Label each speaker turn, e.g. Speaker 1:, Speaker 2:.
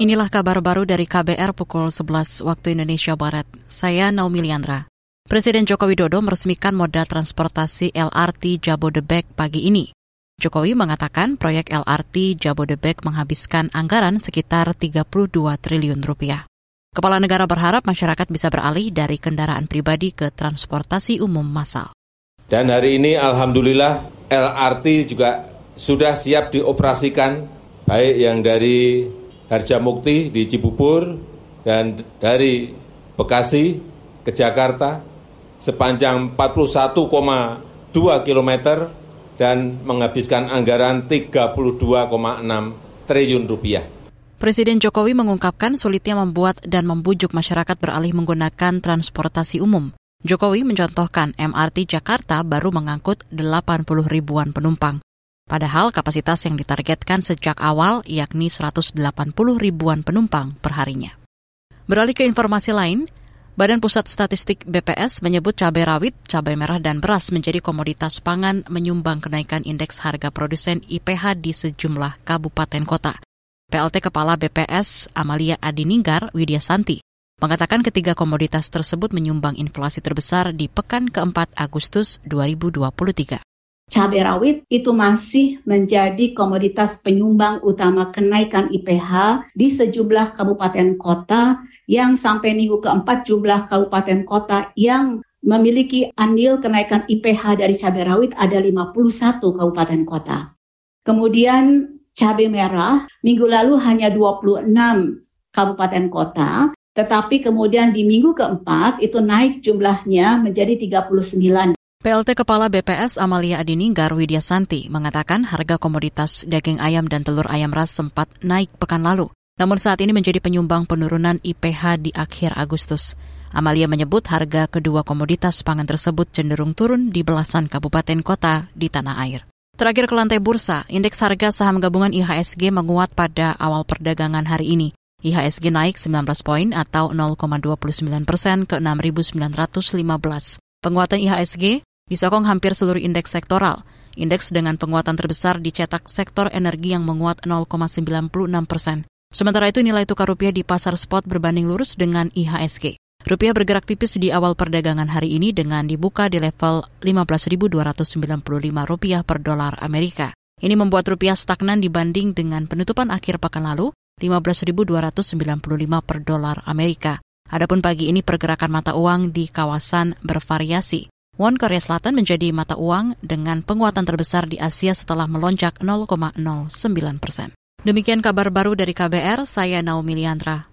Speaker 1: Inilah kabar baru dari KBR pukul 11 waktu Indonesia Barat. Saya Naomi Liandra. Presiden Joko Widodo meresmikan moda transportasi LRT Jabodebek pagi ini. Jokowi mengatakan proyek LRT Jabodebek menghabiskan anggaran sekitar 32 triliun rupiah. Kepala negara berharap masyarakat bisa beralih dari kendaraan pribadi ke transportasi umum massal.
Speaker 2: Dan hari ini Alhamdulillah LRT juga sudah siap dioperasikan, baik yang dari Harjamukti di Cibubur dan dari Bekasi ke Jakarta sepanjang 41,2 km dan menghabiskan anggaran 32,6 triliun rupiah.
Speaker 1: Presiden Jokowi mengungkapkan sulitnya membuat dan membujuk masyarakat beralih menggunakan transportasi umum. Jokowi mencontohkan MRT Jakarta baru mengangkut 80 ribuan penumpang. Padahal kapasitas yang ditargetkan sejak awal yakni 180 ribuan penumpang perharinya. Beralih ke informasi lain, Badan Pusat Statistik BPS menyebut cabai rawit, cabai merah, dan beras menjadi komoditas pangan menyumbang kenaikan indeks harga produsen IPH di sejumlah kabupaten kota. PLT Kepala BPS Amalia Adininggar Widya Santi mengatakan ketiga komoditas tersebut menyumbang inflasi terbesar di pekan keempat Agustus 2023
Speaker 3: cabai rawit itu masih menjadi komoditas penyumbang utama kenaikan IPH di sejumlah kabupaten kota. Yang sampai minggu keempat jumlah kabupaten kota yang memiliki andil kenaikan IPH dari cabai rawit ada 51 kabupaten kota. Kemudian cabai merah minggu lalu hanya 26 kabupaten kota, tetapi kemudian di minggu keempat itu naik jumlahnya menjadi 39
Speaker 1: PLT Kepala BPS Amalia Adininggar Widya Santi mengatakan harga komoditas daging ayam dan telur ayam ras sempat naik pekan lalu. Namun saat ini menjadi penyumbang penurunan IPH di akhir Agustus. Amalia menyebut harga kedua komoditas pangan tersebut cenderung turun di belasan kabupaten kota di tanah air. Terakhir ke lantai bursa, indeks harga saham gabungan IHSG menguat pada awal perdagangan hari ini. IHSG naik 19 poin atau 0,29 persen ke 6.915. Penguatan IHSG disokong hampir seluruh indeks sektoral. Indeks dengan penguatan terbesar dicetak sektor energi yang menguat 0,96 persen. Sementara itu nilai tukar rupiah di pasar spot berbanding lurus dengan IHSG. Rupiah bergerak tipis di awal perdagangan hari ini dengan dibuka di level 15.295 rupiah per dolar Amerika. Ini membuat rupiah stagnan dibanding dengan penutupan akhir pekan lalu 15.295 per dolar Amerika. Adapun pagi ini pergerakan mata uang di kawasan bervariasi. Won Korea Selatan menjadi mata uang dengan penguatan terbesar di Asia setelah melonjak 0,09 persen. Demikian kabar baru dari KBR, saya Naomi Liandra.